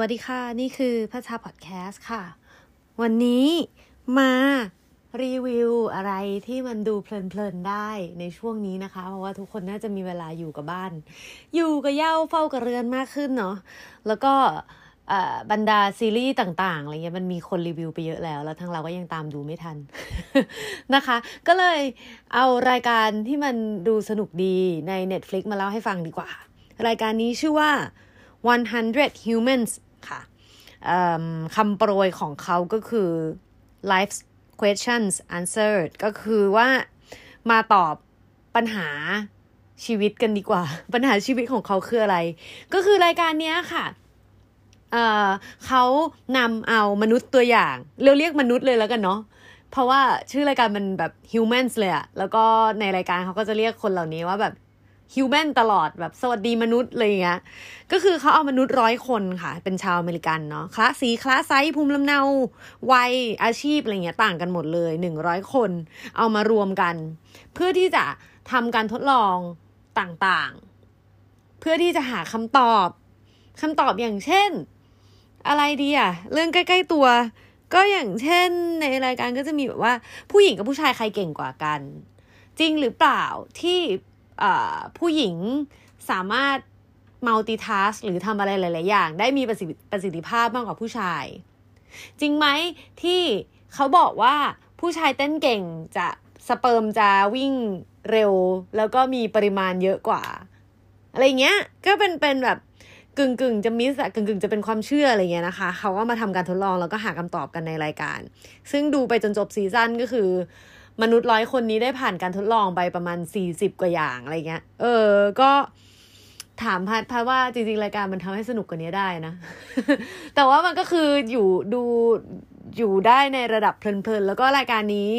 วัสดีค่ะ นี่คือพระชาพอดแคสต์ค่ะ วันนี้มารีวิวอะไรที่มันดูเพลินๆได้ในช่วงนี้นะคะ เพราะว่าทุกคนน่าจะมีเวลาอยู่กับบ้าน อยู่กับเย่าเฝ้ากับเรือนมากขึ้นเนาะแล้วก็บรรดาซีรีส์ต่างๆอะไรเงี้ยมันมีคนรีวิวไปเยอะแล้ว แล้วทั้งเราก็ยังตามดูไม่ทันนะคะ ก็เลยเอารายการที่มันดูสนุกดีใน Netflix มาเล่าให้ฟังดีกว่า รายการนี้ชื่อว่า 100 humans ค่ะคำโปรยของเขาก็คือ life questions answered ก็คือว่ามาตอบปัญหาชีวิตกันดีกว่า ปัญหาชีวิตของเขาคืออะไร ก็คือรายการนี้ค่ะเเขานำเอามนุษย์ตัวอย่าง เราเรียกมนุษย์เลยแล้วกันเนาะเพราะว่าชื่อรายการมันแบบ humans เลยอะแล้วก็ในรายการเขาก็จะเรียกคนเหล่านี้ว่าแบบ ฮิวแมนตลอดแบบสวัสดีมนุษย์อะไรเงี้ย ก็คือเขาเอามนุษย์ร้อยคนค่ะ เป็นชาวอเมริกันเนาะคลาสีคลาไซส์ภูมิลำเนาวัยอาชีพอะไรเงี้ยต่างกันหมดเลยหนึ่งร้อยคนเอามารวมกัน เพื่อที่จะทำการทดลองต่างๆ เพื่อที่จะหาคำตอบคำตอบอย่างเช่น อะไรดีอะเรื่องใกล้ ๆ ตัวก็อย่างเช่นในรายการก็จะมีแบบว่าผู้หญิงกับผู้ชายใครเก่งกว่ากัน จริงหรือเปล่าที่ ผู้หญิงสามารถมัลติทัสหรือทำอะไรหลาย ๆ อย่าง ได้มีประสิทธิประสิทธิภาพมากกว่าผู้ชาย จริงไหมที่เขาบอกว่าผู้ชายเต้นเก่งจะสเปิร์มจะวิ่งเร็ว แล้วก็มีปริมาณเยอะกว่า อะไรเงี้ย ก็เป็นเป็นแบบกึ่งกึ่งจะมิสกึ่งกึ่งจะเป็นความเชื่ออะไรเงี้ยนะคะ เขาก็มาทำการทดลองแล้วก็หาคำตอบกันในรายการ ซึ่งดูไปจนจบซีซั่นก็คือ มนุษย์ร้อยคนนี้ได้ผ่านการทดลองไปประมาณสี่สิบกว่าอย่างอะไรเงี้ย เออ ก็ถามพัดพัดว่าจริง ๆ รายการมันทำให้สนุกกว่านี้ได้นะ แต่ว่ามันก็คืออยู่ดูอยู่ได้ในระดับเพลินๆ แล้วก็รายการนี้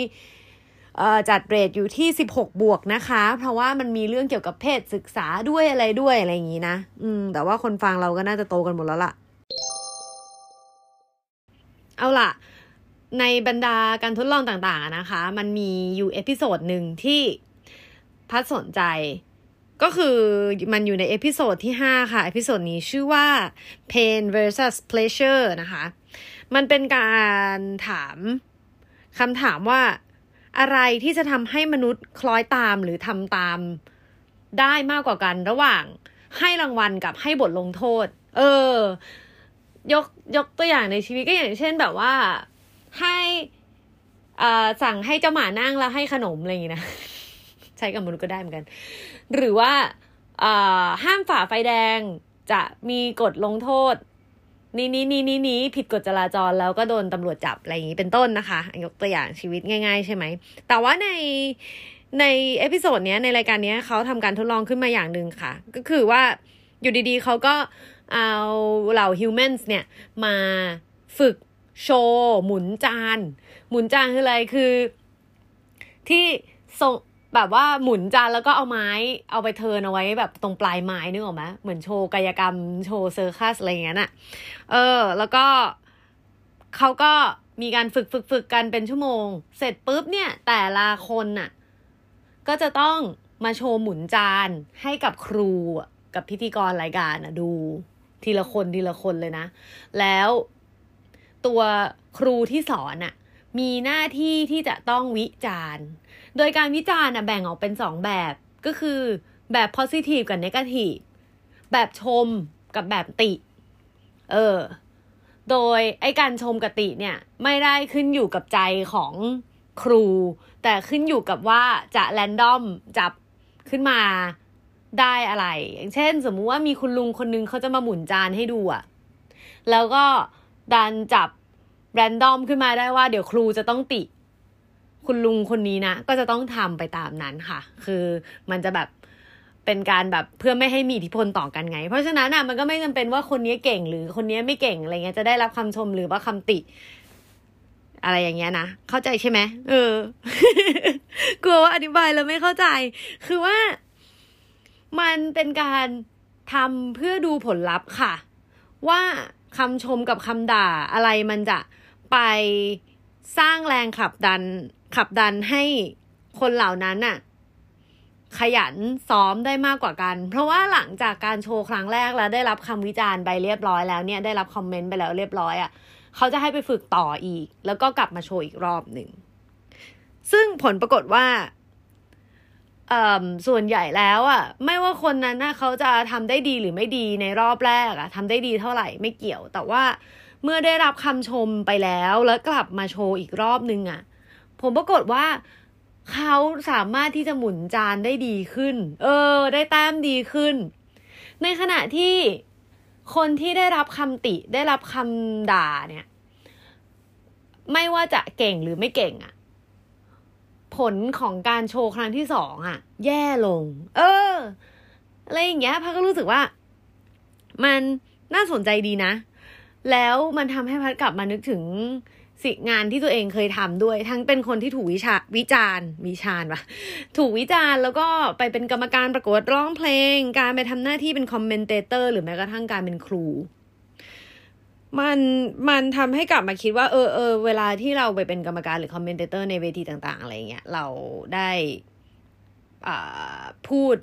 จัดเรทอยู่ที่ 16 บวกนะคะ เพราะว่ามันมีเรื่องเกี่ยวกับเพศศึกษาด้วยอะไรด้วยอะไรอย่างนี้นะ อืม แต่ว่าคนฟังเราก็น่าจะโตกันหมดแล้วล่ะ เอาล่ะ ในบรรดาการทดลองต่างๆนะคะ มันมีอยู่ episode หนึ่งที่พัดสนใจ ก็คือมันอยู่ใน episode ที่ 5 ค่ะ episode นี้ชื่อว่า pain versus pleasure นะคะ มันเป็นการถามคำถามว่าอะไรที่จะทำให้มนุษย์คล้อยตามหรือทำตามได้มากกว่ากันระหว่างให้รางวัลกับให้บทลงโทษ เออ ยกยกตัวอย่างในชีวิตก็อย่างเช่นแบบว่า ให้สั่งให้เจ้าหมานั่งแล้วให้ขนมอะไรอย่างนี้นะใช้กับมนุษย์ก็ได้เหมือนกัน หรือว่าห้ามฝ่าไฟแดงจะมีกฎลงโทษ นี้นี้นี้นี้นี้ผิดกฎจราจรแล้วก็โดนตำรวจจับอะไรอย่างนี้เป็นต้นนะคะยกตัวอย่างชีวิตง่ายๆ ใช่ไหม แต่ว่าในใน episode เนี้ยในรายการเนี้ยเขาทำการทดลองขึ้นมาอย่างหนึ่งค่ะ ก็คือว่าอยู่ดีๆเขาก็เอาเหล่า humans เนี่ยมาฝึก โชว์หมุนจาน หมุนจานคืออะไรคือ ที่ส่งแบบว่าหมุนจานแล้วก็เอาไม้เอาไปเทินเอาไว้แบบตรงปลายไม้นึกออกไหมเหมือนโชว์กายกรรมโชว์ circus อะไรอย่างเงี้ยน่ะ เออ แล้วก็เขาก็มีการฝึกฝึกฝึกกันเป็นชั่วโมง เสร็จปุ๊บเนี่ย แต่ละคนน่ะ ก็จะต้องมาโชว์หมุนจานให้กับครูกับพิธีกรรายการอะดู ทีละคนทีละคนเลยนะ แล้ว ตัวครูที่สอนอะมีหน้าที่ที่จะต้องวิจารณ์ โดยการวิจารณ์อะแบ่งออกเป็นสองแบบก็คือแบบ positive กับ negative แบบชมกับแบบติ เออ โดยไอการชมกับติเนี่ย ไม่ได้ขึ้นอยู่กับใจของครู แต่ขึ้นอยู่กับว่าจะแรนดอมจับขึ้นมาได้อะไร อย่างเช่น สมมุติว่ามีคุณลุงคนนึงเขาจะมาหมุนจานให้ดูอะแล้วก็ ดันจับแรนดอมขึ้นมาได้ว่าเดี๋ยวครูจะต้องติ คุณลุงคนนี้นะ ก็จะต้องทำไปตามนั้นค่ะ คือมันจะแบบเป็นการแบบเพื่อไม่ให้มีอิทธิพลต่อกันไง เพราะฉะนั้นอะมันก็ไม่จำเป็นว่าคนนี้เก่งหรือคนนี้ไม่เก่งอะไรเงี้ยจะได้รับคำชมหรือว่าคำติ อะไรอย่างเงี้ยนะเข้าใจใช่ไหมเออกลัวว่าอธิบายแล้วไม่เข้าใจ คือว่ามันเป็นการทำเพื่อดูผลลัพธ์ค่ะ ว่า คำชมกับคำด่าอะไรมันจะไปสร้างแรงขับดัน ขับดันให้คนเหล่านั้นน่ะ ขยันซ้อมได้มากกว่ากัน เพราะว่าหลังจากการโชว์ครั้งแรกแล้วได้รับคำวิจารณ์ไปเรียบร้อยแล้วเนี่ยได้รับคอมเมนต์ไปแล้วเรียบร้อยอะ่ะเขาจะให้ไปฝึกต่ออีก แล้วก็กลับมาโชว์อีกรอบหนึ่งซึ่งผลปรากฏว่า ส่วนใหญ่แล้วอะไม่ว่าคนนั้นนะเขาจะทำได้ดีหรือไม่ดีในรอบแรกอะทำได้ดีเท่าไหร่ไม่เกี่ยว แต่ว่าเมื่อได้รับคำชมไปแล้วแล้วกลับมาโชว์อีกรอบนึงอะ ผมปรากฏว่าเขาสามารถที่จะหมุนจานได้ดีขึ้น เออ ได้แต้มดีขึ้น ในขณะที่คนที่ได้รับคำติได้รับคำด่าเนี่ย ไม่ว่าจะเก่งหรือไม่เก่งอะ ผลของการโชว์ครั้งที่สองอะแย่ลง เอออะไรอย่างเงี้ยพัดก็รู้สึกว่า มันน่าสนใจดีนะ แล้วมันทำให้พัดกลับมานึกถึงสิงานที่ตัวเองเคยทำด้วย ทั้งเป็นคนที่ถูกวิชาวิจารณ์วิชาญปะถูกวิจารณ์แล้วก็ไปเป็นกรรมการประกวดร้องเพลง การไปทำหน้าที่เป็น commentator หรือแม้กระทั่งการเป็นครู มันมันทำให้กลับมาคิดว่า เออเออเวลาที่เราไปเป็นกรรมการหรือ commentator ในเวทีต่างๆ อะไรเงี้ย เราได้อ่าพูด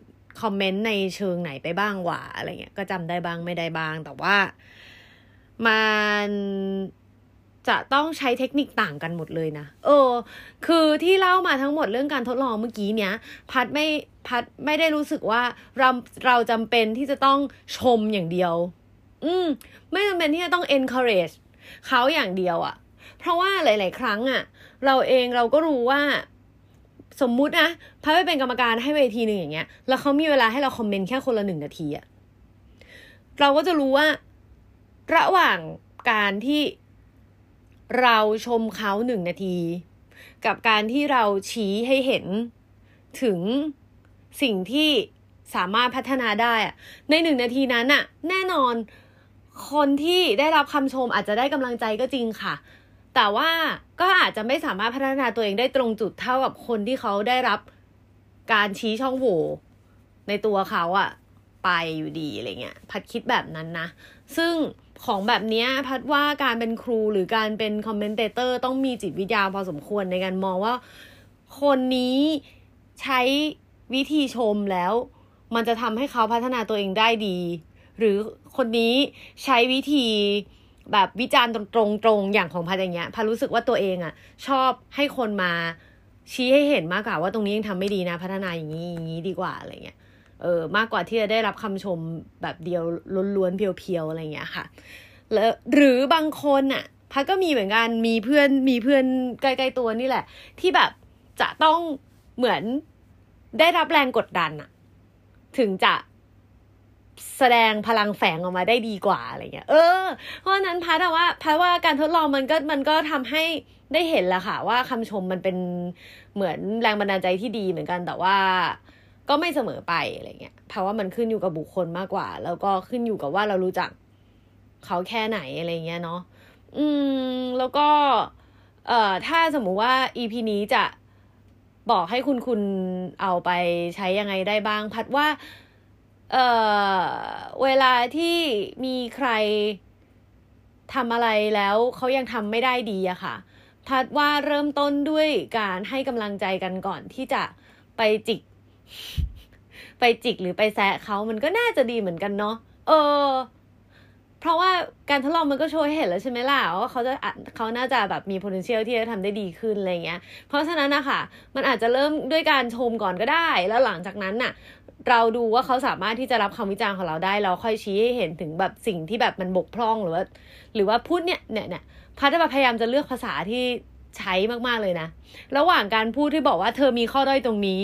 comment ในเชิงไหนไปบ้างวะอะไรเงี้ย ก็จำได้บ้างไม่ได้บ้าง แต่ว่ามันจะต้องใช้เทคนิคต่างกันหมดเลยนะ เออ คือที่เล่ามาทั้งหมดเรื่องการทดลองเมื่อกี้เนี้ย พัดไม่พัดไม่ได้รู้สึกว่าเราเราจำเป็นที่จะต้องชมอย่างเดียว อืม ไม่จำเป็นที่จะต้อง encourage เขาอย่างเดียวอะ่ะ เพราะว่าหลาย ๆ ครั้งอะ่ะ เราเองเราก็รู้ว่า สมมุตินะพาไปเป็นกรรมการให้เวทีหนึ่งอย่างเงี้ย แล้วเขามีเวลาให้เราคอมเมนต์แค่คนละหนึ่งนาทีอะเราก็จะรู้ว่า ระหว่างการที่เราชมเขาหนึ่งนาที กับการที่เราชี้ให้เห็นถึงสิ่งที่สามารถพัฒนาได้อะในหนึ่งนาทีนั้นอะแน่นอน คนที่ได้รับคำชมอาจจะได้กำลังใจก็จริงค่ะ แต่ว่าก็อาจจะไม่สามารถพัฒนาตัวเองได้ตรงจุดเท่ากับคนที่เขาได้รับการชี้ช่องโหว่ในตัวเขาอะไปอยู่ดีอะไรเงี้ยพัดคิดแบบนั้นนะ ซึ่งของแบบนี้พัดว่าการเป็นครูหรือการเป็นคอมเมนเตเตอร์ต้องมีจิตวิทยาพอสมควรในการมองว่า คนนี้ใช้วิธีชมแล้ว มันจะทำให้เขาพัฒนาตัวเองได้ดี หรือคนนี้ใช้วิธีแบบวิจารณ์ตรงๆอย่างของพัดอย่างเงี้ยพัดรู้สึกว่าตัวเองอะ่ะ ชอบให้คนมาชี้ให้เห็นมากกว่าว่าตรงนี้ยังทำไม่ดีนะ พัฒนาอย่างนี้อย่างนี้ดีกว่าอะไรเงี้ยเออมากกว่าที่จะได้รับคำชมแบบเดียวล้วนๆเพียวๆอะไรเงี้ยค่ะแล้วหรือบางคนอะพัดก็มีเหมือนกันมีเพื่อนมีเพื่อนใกล้ๆตัวนี่แหละ ที่แบบจะต้องเหมือนได้รับแรงกดดันอะถึงจะ แสดงพลังแฝงออกมาได้ดีกว่าอะไรเงี้ย เออ เพราะนั้นพัดว่าพัดว่าการทดลองมันก็มันก็ทำให้ได้เห็นแหละค่ะ ว่าคำชมมันเป็นเหมือนแรงบันดาลใจที่ดีเหมือนกันแต่ว่าก็ไม่เสมอไปอะไรเงี้ยเพราะว่ามันขึ้นอยู่กับบุคคลมากกว่า แล้วก็ขึ้นอยู่กับว่าเรารู้จักเขาแค่ไหนอะไรเงี้ยเนาะอืม แล้วก็ เอ่อ ถ้าสมมุติว่า EP นี้จะบอกให้คุณคุณเอาไปใช้ยังไงได้บ้าง พัดว่า เอ่อเวลาที่มีใครทำอะไรแล้วเขายังทำไม่ได้ดีอะค่ะพัดว่าเริ่มต้นด้วยการให้กำลังใจกันก่อนที่จะไปจิก ไปจิกหรือไปแซะเขามันก็น่าจะดีเหมือนกันเนาะเออ เพราะว่าการทดลองมันก็โชว์ให้เห็นแล้วใช่ไหมล่ะว่าเขาจะเขาน่าจะแบบมี potential ที่จะทำได้ดีขึ้นอะไรเงี้ย เพราะฉะนั้นนะคะมันอาจจะเริ่มด้วยการชมก่อนก็ได้ แล้วหลังจากนั้นน่ะ เราดูว่าเขาสามารถที่จะรับคำวิจารณ์ของเราได้เราค่อยชี้ให้เห็นถึงแบบสิ่งที่แบบมันบกพร่องหรือว่าหรือว่าพูดเนี่ยเนี่ยเนี่ยพัฒนาพยายามจะเลือกภาษาที่ใช้มากๆเลยนะ ระหว่างการพูดที่บอกว่าเธอมีข้อด้อยตรงนี้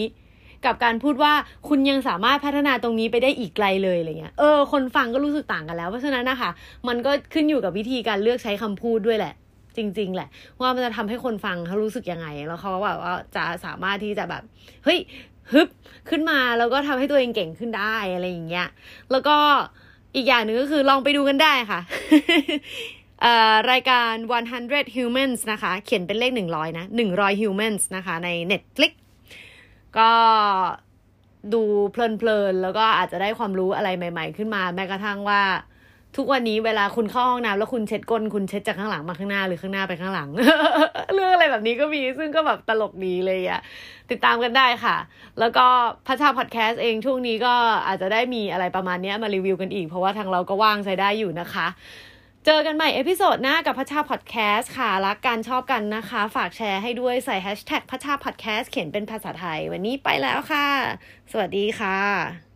กับการพูดว่าคุณยังสามารถพัฒนาตรงนี้ไปได้อีกไกลเลยอะไรเงี้ยเออคนฟังก็รู้สึกต่างกันแล้วเพราะฉะนั้นนะคะมันก็ขึ้นอยู่กับวิธีการเลือกใช้คำพูดด้วยแหละ จริง ๆ แหละ ว่ามันจะทำให้คนฟังเขารู้สึกยังไง แล้วเขาแบบว่าจะสามารถที่จะแบบเฮ้ยฮึบขึ้นมาแล้วก็ทำให้ตัวเองเก่งขึ้นได้อะไรอย่างเงี้ย แล้วก็อีกอย่างหนึ่งก็คือลองไปดูกันได้ค่ะรายการ 100 humans นะคะ เขียนเป็นเลข 100 นะ 100 humans นะคะ ใน Netflix ก็ดูเพลินๆ แล้วก็อาจจะได้ความรู้อะไรใหม่ๆ ขึ้นมา แม้กระทั่งว่า ทุกวันนี้เวลาคุณเข้าห้องน้ำแล้วคุณเช็ดก้นคุณเช็ดจากข้างหลังมาข้างหน้าหรือข้างหน้าไปข้างหลัง เรื่องอะไรแบบนี้ก็มีซึ่งก็แบบตลกดีเลยอะติดตามกันได้ค่ะ แล้วก็พัดชาพอดแคสต์เองช่วงนี้ก็อาจจะได้มีอะไรประมาณนี้มารีวิวกันอีก เพราะว่าทางเราก็ว่างใช้ได้อยู่นะคะ เจอกันใหม่ episode หน้ากับพัดชาพอดแคสต์ค่ะรักกันชอบกันนะคะ ฝากแชร์ให้ด้วยใส่แฮชแท็กพัดชาพอดแคสต์เขียนเป็นภาษาไทย วันนี้ไปแล้วค่ะ สวัสดีค่ะ